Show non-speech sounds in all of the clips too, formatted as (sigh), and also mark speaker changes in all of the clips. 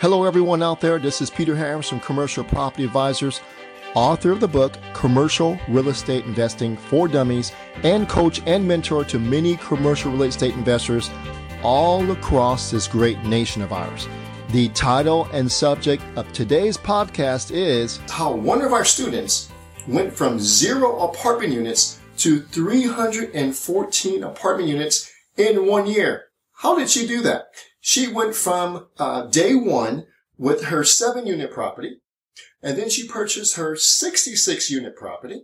Speaker 1: Hello, everyone out there. This is Peter Harris from Commercial Property Advisors, author of the book Commercial Real Estate Investing for Dummies, and coach and mentor to many commercial real estate investors all across this great nation of ours. The title and subject of today's podcast is
Speaker 2: How one of our students went from zero apartment units to 314 apartment units in one year. How did she do that? She went from uh, day one with her seven unit property, and then she purchased her 66 unit property,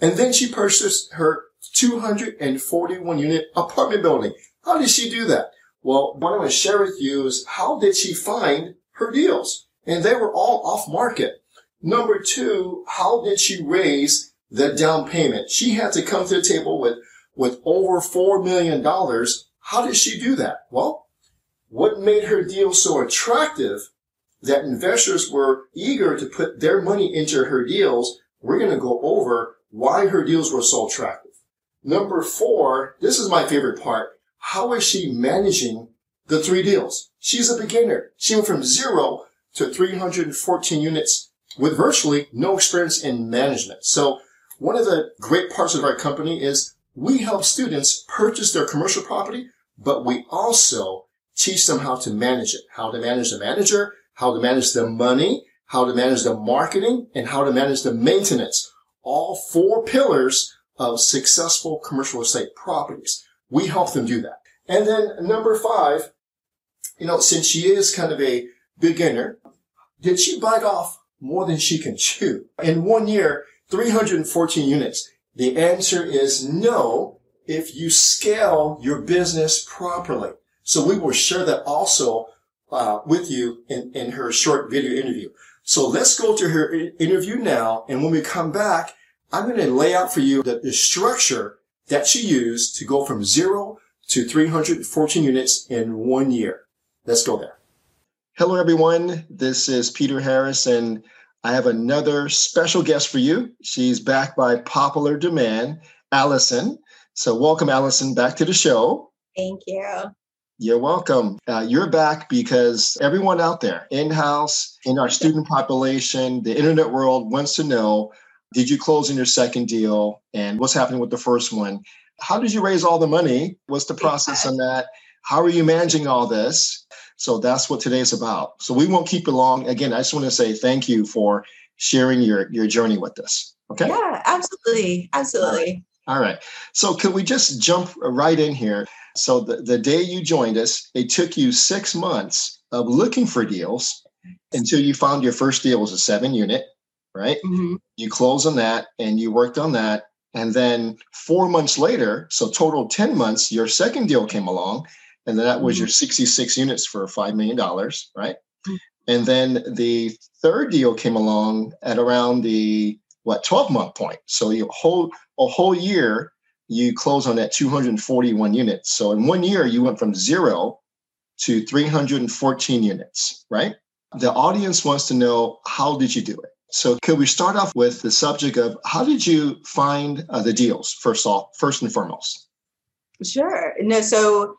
Speaker 2: and then she purchased her 241 unit apartment building. How did she do that? Well, what I'm going to share with you is how did she find her deals? And they were all off market. Number two, how did she raise the down payment? She had to come to the table with, with over $4 million. How did she do that? Well, what made her deal so attractive that investors were eager to put their money into her deals? We're going to go over why her deals were so attractive. Number four, this is my favorite part how is she managing the three deals? She's a beginner. She went from zero to 314 units with virtually no experience in management. So one of the great parts of our company is we help students purchase their commercial property, but we also teach them how to manage it, how to manage the manager, how to manage the money, how to manage the marketing, and how to manage the maintenance. All four pillars of successful commercial estate properties. We help them do that. And then number five, you know, since she is kind of a beginner, did she bite off more than she can chew? In one year, 314 units. The answer is no if you scale your business properly. So we will share that also uh, with you in, in her short video interview. So let's go to her interview now. And when we come back, I'm going to lay out for you the, the structure that she used to go from zero to 314 units in one year. Let's go there. Hello, everyone. This is Peter Harris, and I have another special guest for you. She's back by popular demand, Allison. So, welcome, Allison, back to the show.
Speaker 3: Thank you.
Speaker 2: You're welcome. Uh, you're back because everyone out there, in house, in our student population, the internet world wants to know did you close in your second deal and what's happening with the first one? How did you raise all the money? What's the process on that? How are you managing all this? So that's what today's about. So we won't keep you long. Again, I just want to say thank you for sharing your your journey with us. Okay.
Speaker 3: Yeah, absolutely. Absolutely.
Speaker 2: All right. So could we just jump right in here? So the, the day you joined us, it took you six months of looking for deals until you found your first deal was a seven unit, right? Mm-hmm. You closed on that and you worked on that. And then four months later, so total 10 months, your second deal came along. And that was mm-hmm. your 66 units for $5 million, right? Mm-hmm. And then the third deal came along at around the what 12 month point. So you whole a whole year you close on that 241 units. So in one year you went from zero to 314 units, right? The audience wants to know how did you do it? So, could we start off with the subject of how did you find uh, the deals first off, first and foremost?
Speaker 3: Sure. No, so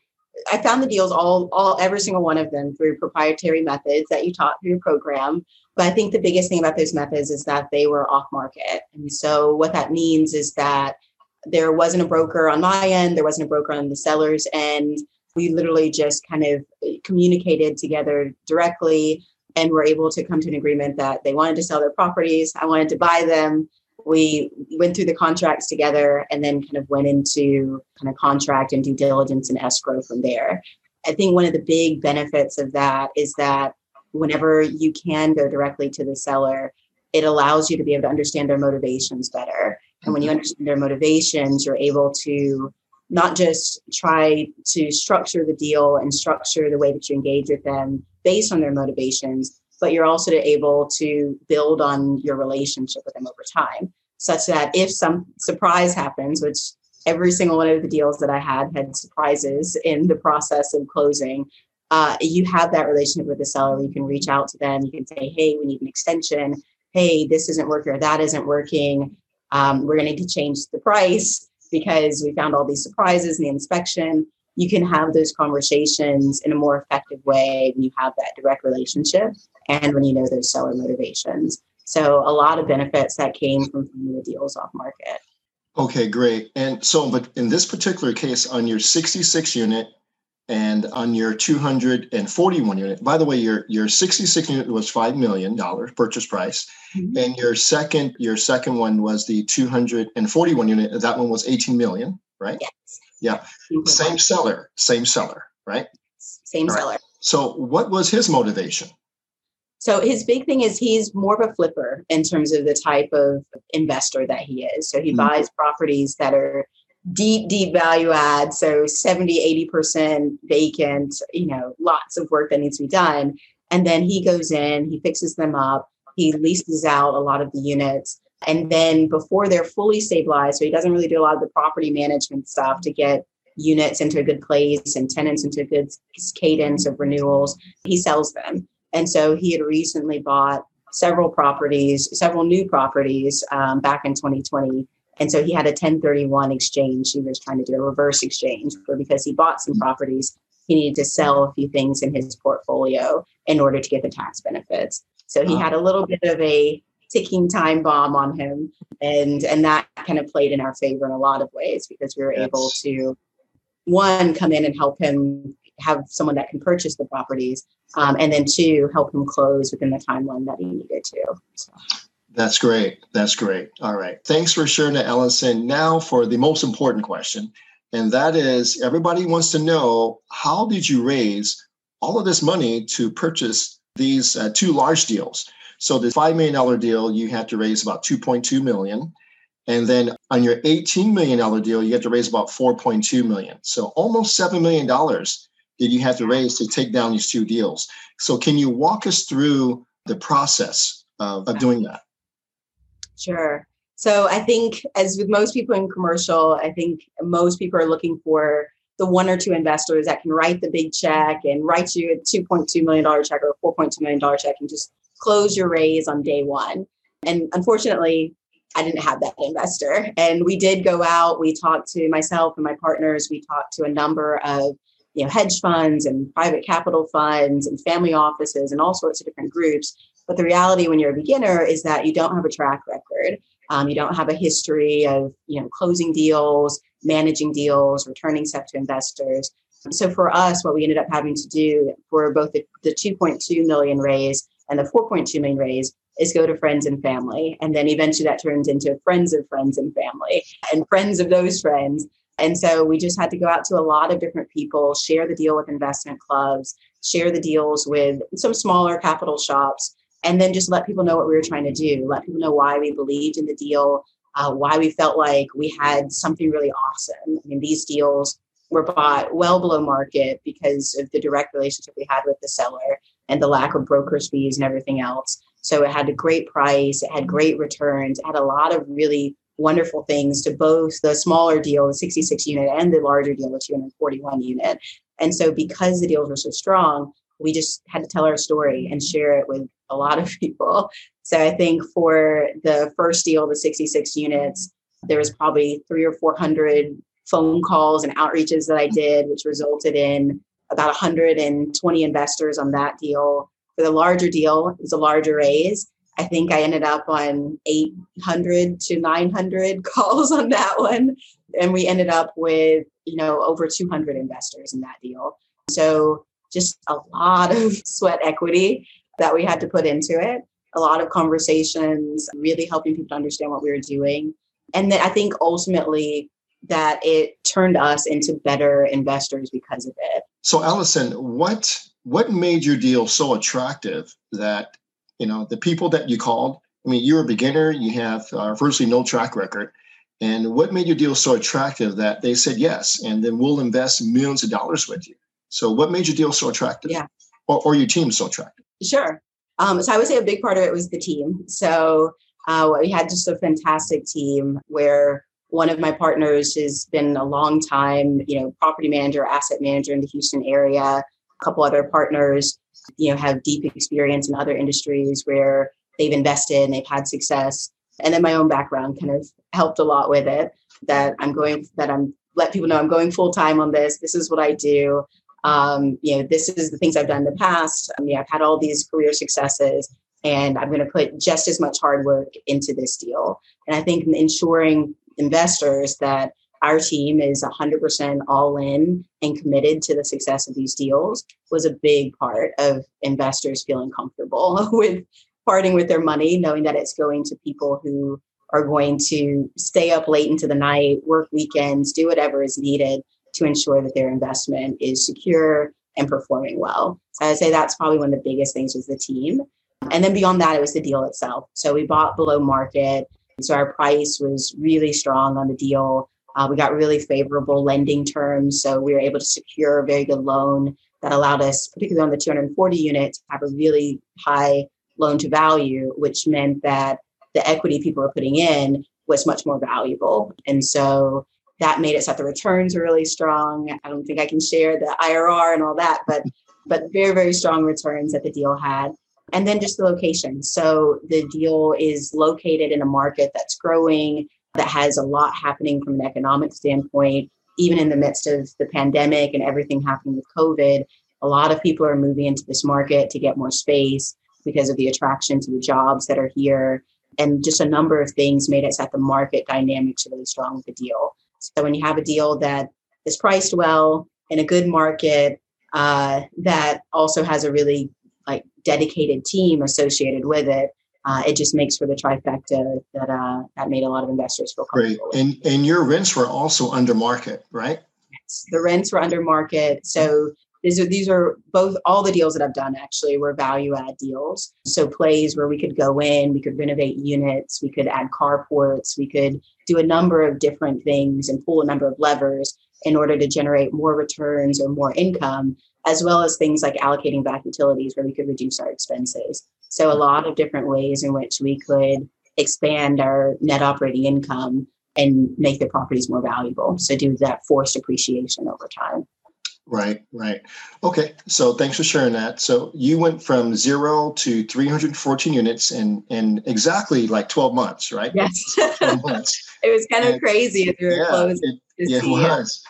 Speaker 3: I found the deals all, all, every single one of them through proprietary methods that you taught through your program. But I think the biggest thing about those methods is that they were off market. And so, what that means is that there wasn't a broker on my end, there wasn't a broker on the seller's end. We literally just kind of communicated together directly and were able to come to an agreement that they wanted to sell their properties. I wanted to buy them. We went through the contracts together and then kind of went into kind of contract and due diligence and escrow from there. I think one of the big benefits of that is that whenever you can go directly to the seller, it allows you to be able to understand their motivations better. And when you mm-hmm. understand their motivations, you're able to not just try to structure the deal and structure the way that you engage with them based on their motivations, but you're also able to build on your relationship with them over time, such that if some surprise happens, which every single one of the deals that I had had surprises in the process of closing. Uh, you have that relationship with the seller. You can reach out to them. You can say, "Hey, we need an extension. Hey, this isn't working or that isn't working. Um, we're going to need to change the price." because we found all these surprises in the inspection. you can have those conversations in a more effective way when you have that direct relationship and when you know those seller motivations. So a lot of benefits that came from the deals off market.
Speaker 2: Okay, great. And so, but in this particular case, on your 66 unit and on your 241 unit, by the way, your your 66 unit was five million dollars purchase price, mm-hmm. and your second your second one was the 241 unit. That one was 18 million, right?
Speaker 3: Yes.
Speaker 2: Yeah. Same seller, same seller, right?
Speaker 3: Same All seller.
Speaker 2: So, what was his motivation?
Speaker 3: So his big thing is he's more of a flipper in terms of the type of investor that he is. So he mm-hmm. buys properties that are deep, deep value add. So 70, 80% vacant, you know, lots of work that needs to be done. And then he goes in, he fixes them up, he leases out a lot of the units. And then before they're fully stabilized, so he doesn't really do a lot of the property management stuff to get units into a good place and tenants into a good cadence of renewals, he sells them. And so he had recently bought several properties, several new properties um, back in 2020. And so he had a 1031 exchange. He was trying to do a reverse exchange where because he bought some properties, he needed to sell a few things in his portfolio in order to get the tax benefits. So he had a little bit of a ticking time bomb on him. And and that kind of played in our favor in a lot of ways because we were yes. able to one come in and help him have someone that can purchase the properties, um, and then two, help him close within the timeline that he needed to. So.
Speaker 2: That's great. That's great. All right. Thanks for sharing that, Allison. Now for the most important question, and that is everybody wants to know how did you raise all of this money to purchase these uh, two large deals? So the $5 million deal, you had to raise about 2.2 million. And then on your $18 million deal, you had to raise about 4.2 million. So almost $7 million did you have to raise to take down these two deals. So, can you walk us through the process of, of doing that?
Speaker 3: Sure. So, I think, as with most people in commercial, I think most people are looking for the one or two investors that can write the big check and write you a $2.2 million check or a $4.2 million check and just close your raise on day one. And unfortunately, I didn't have that investor. And we did go out, we talked to myself and my partners, we talked to a number of you know hedge funds and private capital funds and family offices and all sorts of different groups but the reality when you're a beginner is that you don't have a track record. Um, you don't have a history of you know closing deals managing deals returning stuff to investors. So for us what we ended up having to do for both the, the 2.2 million raise and the 4.2 million raise is go to friends and family. And then eventually that turns into friends of friends and family and friends of those friends. And so we just had to go out to a lot of different people, share the deal with investment clubs, share the deals with some smaller capital shops, and then just let people know what we were trying to do, let people know why we believed in the deal, uh, why we felt like we had something really awesome. I mean, these deals were bought well below market because of the direct relationship we had with the seller and the lack of broker's fees and everything else. So it had a great price, it had great returns, it had a lot of really wonderful things to both the smaller deal, the 66 unit, and the larger deal, the 241 unit. And so, because the deals were so strong, we just had to tell our story and share it with a lot of people. So, I think for the first deal, the 66 units, there was probably three or 400 phone calls and outreaches that I did, which resulted in about 120 investors on that deal. For the larger deal, it was a larger raise. I think I ended up on 800 to 900 (laughs) calls on that one. And we ended up with, you know, over 200 investors in that deal. So just a lot of sweat equity that we had to put into it, a lot of conversations, really helping people to understand what we were doing. And then I think ultimately that it turned us into better investors because of it.
Speaker 2: So Allison, what what made your deal so attractive that you know the people that you called i mean you're a beginner you have uh, virtually no track record. And what made your deal so attractive that they said yes and then we'll invest millions of dollars with you? So what made your deal so attractive?
Speaker 3: Yeah.
Speaker 2: Or, or your team so attractive
Speaker 3: sure um, so i would say a big part of it was the team so uh, we had just a fantastic team where one of my partners has been a long time you know property manager asset manager in the houston area a couple other partners you know have deep experience in other industries where they've invested and they've had success and then my own background kind of helped a lot with it that i'm going that i'm let people know I'm going full time on this. This is what I do. Um, you know, this is the things I've done in the past. I mean, I've had all these career successes, and I'm going to put just as much hard work into this deal. And I think ensuring investors that our team is 100% all in and committed to the success of these deals was a big part of investors feeling comfortable (laughs) with parting with their money, knowing that it's going to people who are going to stay up late into the night, work weekends, do whatever is needed to ensure that their investment is secure and performing well. So I'd say that's probably one of the biggest things was the team. And then beyond that, it was the deal itself. So we bought below market. So our price was really strong on the deal. Uh, we got really favorable lending terms. So we were able to secure a very good loan that allowed us, particularly on the 240 units, have a really high loan to value, which meant that the equity people were putting in was much more valuable. And so that made it so that the returns were really strong. I don't think I can share the IRR and all that, but but very, very strong returns that the deal had. And then just the location. So the deal is located in a market that's growing, that has a lot happening from an economic standpoint, even in the midst of the pandemic and everything happening with COVID. A lot of people are moving into this market to get more space because of the attraction to the jobs that are here. And just a number of things made it so that the market dynamics are really strong with the deal. So when you have a deal that is priced well in a good market, uh, that also has a really like dedicated team associated with it, uh, it just makes for the trifecta that uh, that made a lot of investors feel comfortable.
Speaker 2: Great, and and your rents were also under market, right?
Speaker 3: Yes, the rents were under market. So these are these are both all the deals that I've done actually were value add deals. So plays where we could go in, we could renovate units, we could add carports, we could do a number of different things and pull a number of levers in order to generate more returns or more income, as well as things like allocating back utilities where we could reduce our expenses. So a lot of different ways in which we could expand our net operating income and make the properties more valuable. So do that forced appreciation over time.
Speaker 2: Right, right. Okay, so thanks for sharing that. So you went from zero to 314 units in in exactly like 12 months, right?
Speaker 3: Yes. (laughs) 12 months. it was kind and, of crazy as we were yeah, closing.
Speaker 2: It, yeah, it was.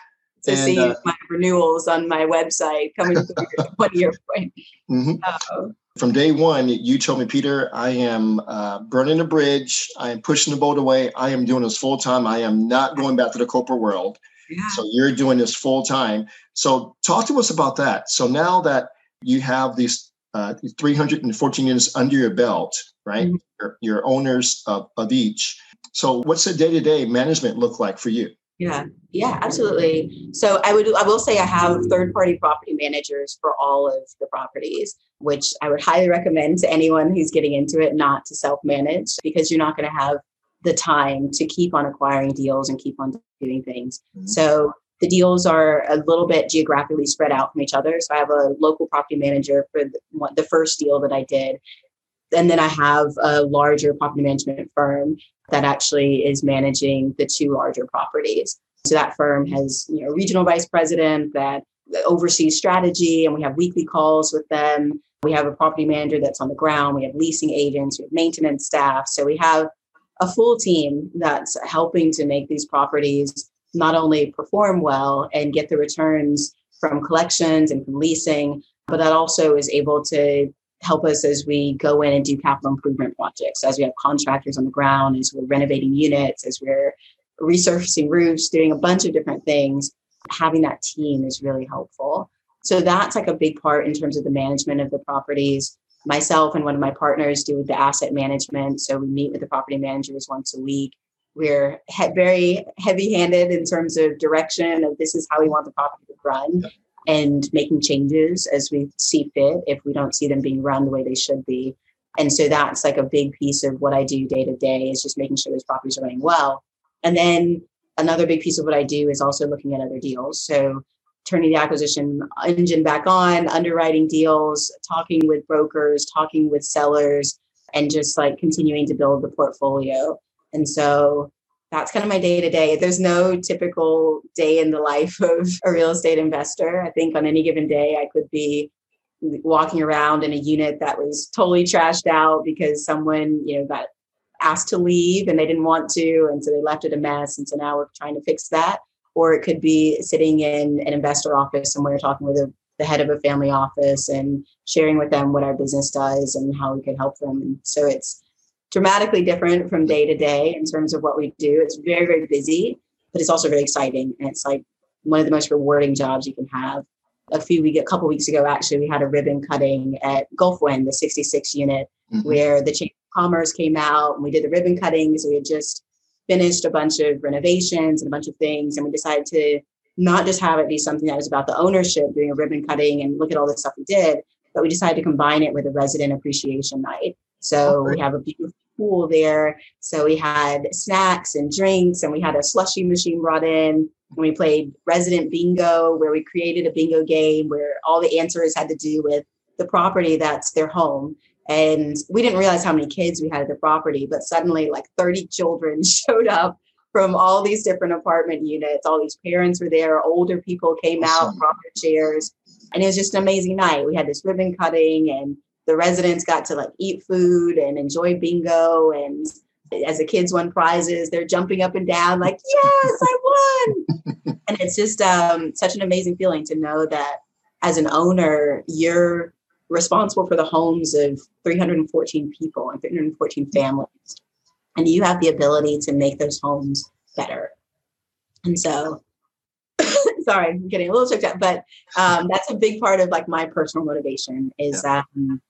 Speaker 3: To and, see uh, my renewals on my website coming to (laughs) one year point. Mm-hmm.
Speaker 2: Uh, from day one, you told me, Peter, I am uh, burning the bridge. I am pushing the boat away. I am doing this full time. I am not going back to the corporate world. Yeah. So you're doing this full time. So talk to us about that. So now that you have these uh, 314 units under your belt, right? Mm-hmm. You're, you're, owners of, of each. So what's the day to day management look like for you?
Speaker 3: Yeah, yeah, absolutely. So I would, I will say, I have third party property managers for all of the properties, which I would highly recommend to anyone who's getting into it not to self manage because you're not going to have the time to keep on acquiring deals and keep on doing things. Mm-hmm. So the deals are a little bit geographically spread out from each other. So I have a local property manager for the, the first deal that I did. And then I have a larger property management firm that actually is managing the two larger properties. So that firm has, you know, regional vice president that oversees strategy and we have weekly calls with them. We have a property manager that's on the ground. We have leasing agents, we have maintenance staff. So we have a full team that's helping to make these properties not only perform well and get the returns from collections and from leasing, but that also is able to help us as we go in and do capital improvement projects, as we have contractors on the ground, as we're renovating units, as we're resurfacing roofs, doing a bunch of different things. Having that team is really helpful. So that's like a big part in terms of the management of the properties myself and one of my partners do the asset management. So we meet with the property managers once a week. We're he- very heavy handed in terms of direction of this is how we want the property to run and making changes as we see fit if we don't see them being run the way they should be. And so that's like a big piece of what I do day to day is just making sure those properties are running well. And then another big piece of what I do is also looking at other deals. So turning the acquisition engine back on, underwriting deals, talking with brokers, talking with sellers, and just like continuing to build the portfolio. And so that's kind of my day to day. There's no typical day in the life (laughs) of a real estate investor. I think on any given day, I could be walking around in a unit that was totally trashed out because someone, you know, got asked to leave and they didn't want to. And so they left it a mess. And so now we're trying to fix that or it could be sitting in an investor office somewhere talking with a, the head of a family office and sharing with them what our business does and how we can help them. And so it's dramatically different from day to day in terms of what we do. It's very, very busy, but it's also very exciting. And it's like one of the most rewarding jobs you can have. A few week, a couple weeks ago, actually, we had a ribbon cutting at Gulfwind, the 66 unit, mm-hmm. where the Chamber of Commerce came out and we did the ribbon cuttings. We had just finished a bunch of renovations and a bunch of things, and we decided to not just have it be something that was about the ownership, doing a ribbon cutting and look at all the stuff we did, but we decided to combine it with a resident appreciation night. So oh, we have a beautiful pool there. So we had snacks and drinks, and we had a slushy machine brought in. And we played resident bingo, where we created a bingo game where all the answers had to do with the property that's their home. And we didn't realize how many kids we had at the property, but suddenly like 30 children (laughs) showed up from all these different apartment units. All these parents were there, older people came awesome. out, brought their chairs. And it was just an amazing night. We had this ribbon cutting and the residents got to like eat food and enjoy bingo and as the kids won prizes they're jumping up and down like (laughs) yes i won and it's just um, such an amazing feeling to know that as an owner you're responsible for the homes of 314 people and 314 families. And you have the ability to make those homes better. And so (coughs) sorry i'm getting a little choked up but um, that's a big part of like my personal motivation is yeah. um,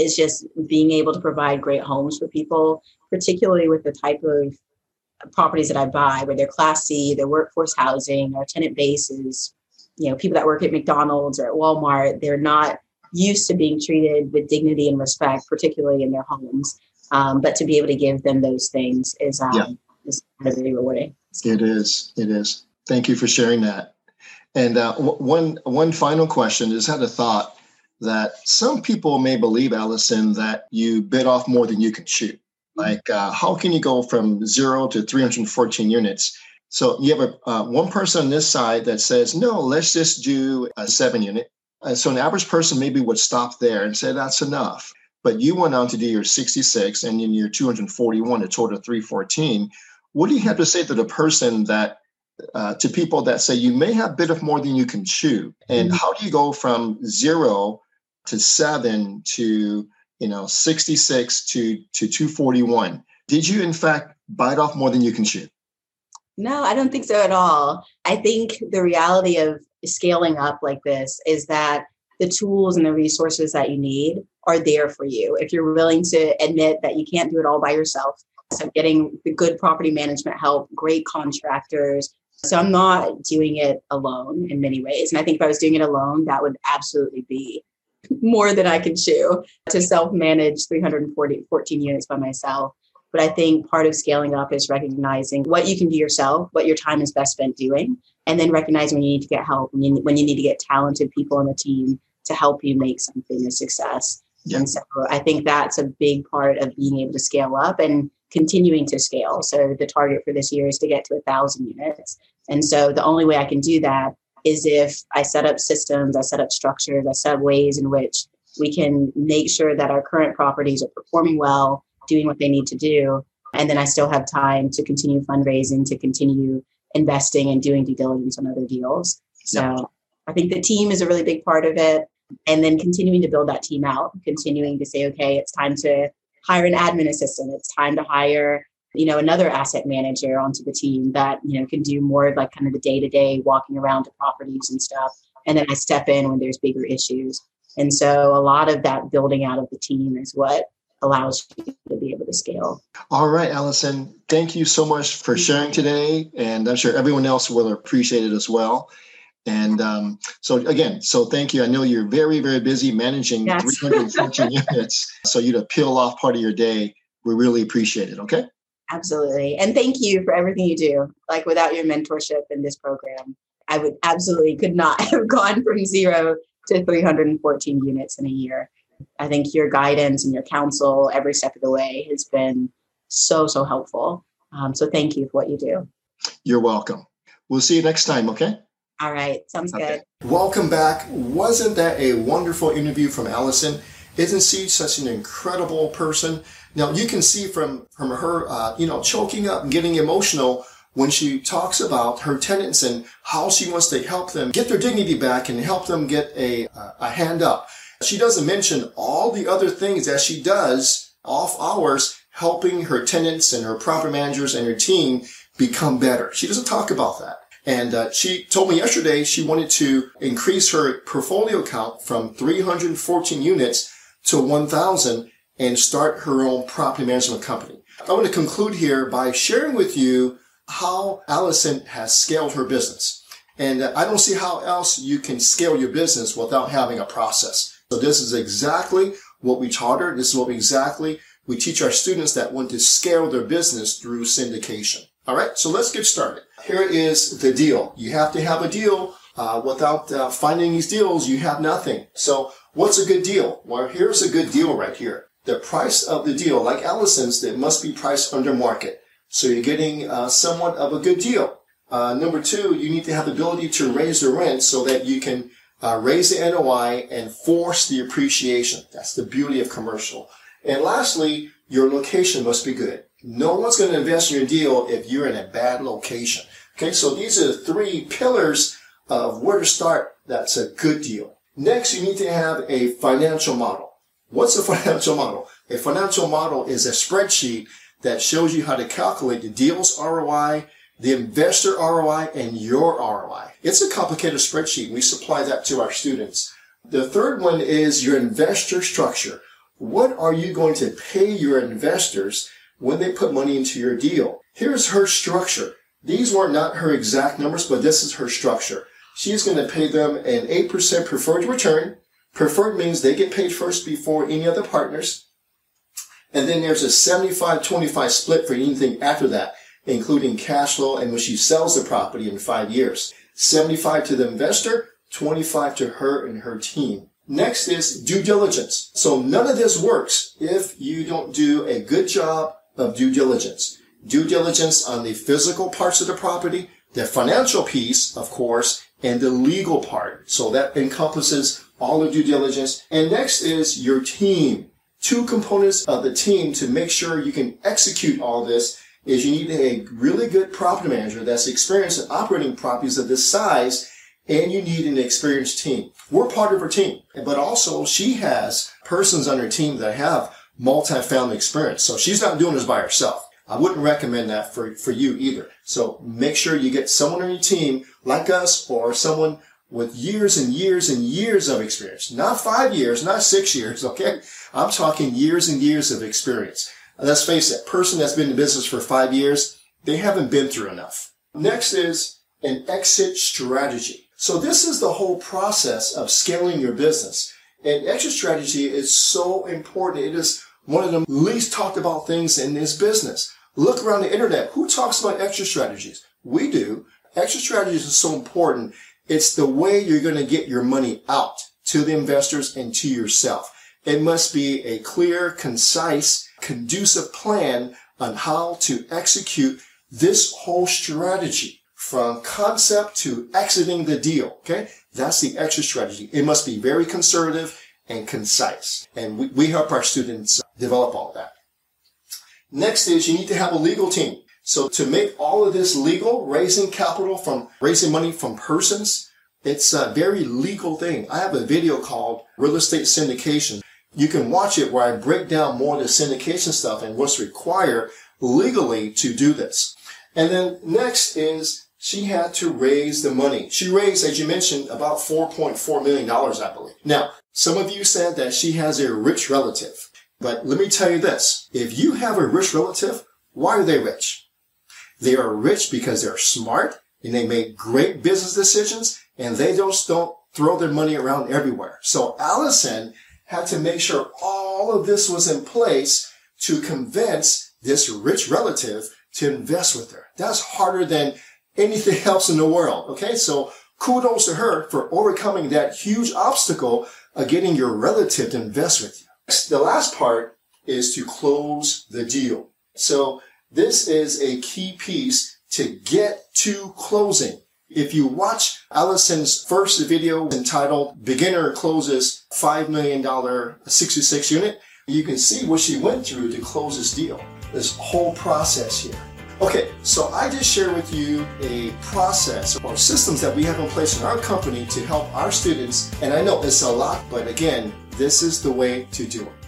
Speaker 3: is just being able to provide great homes for people, particularly with the type of properties that I buy, where they're class C, they're workforce housing, our tenant base is, you know, people that work at McDonald's or at Walmart, they're not used to being treated with dignity and respect, particularly in their homes. Um, but to be able to give them those things is um, yeah. is really rewarding.
Speaker 2: It is. It is. Thank you for sharing that. And uh, w- one one final question is had a thought that some people may believe, Allison, that you bit off more than you can chew. Like, uh, how can you go from zero to 314 units? So you have a uh, one person on this side that says, no, let's just do a seven unit. Uh, so an average person maybe would stop there and say that's enough. But you went on to do your 66 and in your 241, a total of 314. What do you have to say to the person that uh, to people that say you may have a bit of more than you can chew and mm-hmm. how do you go from zero to seven to you know 66 to to 241 did you in fact bite off more than you can chew
Speaker 3: no i don't think so at all i think the reality of scaling up like this is that the tools and the resources that you need are there for you. If you're willing to admit that you can't do it all by yourself so getting the good property management help great contractors. So i'm not doing it alone in many ways. And i think if i was doing it alone that would absolutely be more than I can chew to self manage 340 14 units by myself. But I think part of scaling up is recognizing what you can do yourself, what your time is best spent doing, and then recognize when you need to get help, when you, when you need to get talented people on the team to help you make something a success. Yeah. And so I think that's a big part of being able to scale up and continuing to scale. So the target for this year is to get to a thousand units. And so the only way I can do that is if I set up systems, I set up structures, I set up ways in which we can make sure that our current properties are performing well, doing what they need to do. And then I still have time to continue fundraising, to continue investing and doing due diligence on other deals. So yep. I think the team is a really big part of it. And then continuing to build that team out, continuing to say, okay, it's time to hire an admin assistant. It's time to hire you know another asset manager onto the team that you know can do more of like kind of the day to day walking around to properties and stuff and then i step in when there's bigger issues and so a lot of that building out of the team is what allows you to be able to scale
Speaker 2: all right allison thank you so much for sharing today and i'm sure everyone else will appreciate it as well and um, so again, so thank you. I know you're very, very busy managing yes. 314 (laughs) units. So you to peel off part of your day. We really appreciate it. Okay.
Speaker 3: Absolutely. And thank you for everything you do. Like without your mentorship in this program, I would absolutely could not (laughs) have gone from zero to 314 units in a year. I think your guidance and your counsel every step of the way has been so, so helpful. Um, so thank you for what you do.
Speaker 2: You're welcome. We'll see you next time, okay?
Speaker 3: All right. Sounds okay.
Speaker 2: good. Welcome back. Wasn't that a wonderful interview from Allison? Isn't she such an incredible person? Now you can see from from her, uh, you know, choking up and getting emotional when she talks about her tenants and how she wants to help them get their dignity back and help them get a, a hand up. She doesn't mention all the other things that she does off hours helping her tenants and her property managers and her team become better. She doesn't talk about that. And uh, she told me yesterday she wanted to increase her portfolio count from 314 units to 1,000 and start her own property management company. I want to conclude here by sharing with you how Allison has scaled her business. And uh, I don't see how else you can scale your business without having a process. So this is exactly what we taught her. This is what we exactly we teach our students that want to scale their business through syndication. All right, so let's get started. Here is the deal. You have to have a deal. Uh, without uh, finding these deals, you have nothing. So what's a good deal? Well, here's a good deal right here. The price of the deal, like Allison's, it must be priced under market. So you're getting uh, somewhat of a good deal. Uh, number two, you need to have the ability to raise the rent so that you can uh, raise the NOI and force the appreciation. That's the beauty of commercial. And lastly, your location must be good. No one's going to invest in your deal if you're in a bad location. Okay, so these are the three pillars of where to start. That's a good deal. Next, you need to have a financial model. What's a (laughs) financial model? A financial model is a spreadsheet that shows you how to calculate the deal's ROI, the investor ROI, and your ROI. It's a complicated spreadsheet. We supply that to our students. The third one is your investor structure. What are you going to pay your investors when they put money into your deal? Here's her structure. These were not her exact numbers, but this is her structure. She's going to pay them an 8% preferred return. Preferred means they get paid first before any other partners. And then there's a 75-25 split for anything after that, including cash flow and when she sells the property in five years. 75 to the investor, 25 to her and her team. Next is due diligence. So none of this works if you don't do a good job of due diligence. Due diligence on the physical parts of the property, the financial piece, of course, and the legal part. So that encompasses all the due diligence. And next is your team. Two components of the team to make sure you can execute all this is you need a really good property manager that's experienced in operating properties of this size and you need an experienced team. We're part of her team, but also she has persons on her team that have multi-family experience. So she's not doing this by herself. I wouldn't recommend that for, for you either. So make sure you get someone on your team like us or someone with years and years and years of experience. Not five years, not six years, (laughs) okay? I'm talking years and years of experience. Let's face it, person that's been in business for five years, they haven't been through enough. Next is an exit strategy. So this is the whole process of scaling your business. And exit strategy is so important. It is one of the least talked about things in this business. Look around the internet. Who talks about exit strategies? We do. Exit strategies is so important. It's the way you're going to get your money out to the investors and to yourself. It must be a clear, concise, conducive plan on how to execute this whole strategy from concept to exiting the deal. Okay. That's the exit strategy. It must be very conservative and concise. And we, we help our students develop all that. Next is you need to have a legal team. So to make all of this legal, raising capital from raising money from persons, it's a very legal thing. I have a video called Real Estate Syndication. You can watch it where I break down more of the syndication stuff and what's required legally to do this. And then next is she had to raise the money. She raised, as you mentioned, about $4.4 million, I believe. Now, some of you said that she has a rich relative. But let me tell you this. If you have a rich relative, why are they rich? They are rich because they're smart and they make great business decisions and they just don't throw their money around everywhere. So Allison had to make sure all of this was in place to convince this rich relative to invest with her. That's harder than anything (laughs) else in the world. Okay. So kudos to her for overcoming that huge obstacle of getting your relative to invest with you. The last part is to close the deal. So this is a key piece to get to closing. If you watch Allison's first video entitled Beginner Closes $5 million 66 unit, you can see what she went through to close this deal. This whole process here. Okay, so I just shared with you a process or systems that we have in place in our company to help our students. And I know it's a lot, but again, this is the way to do it.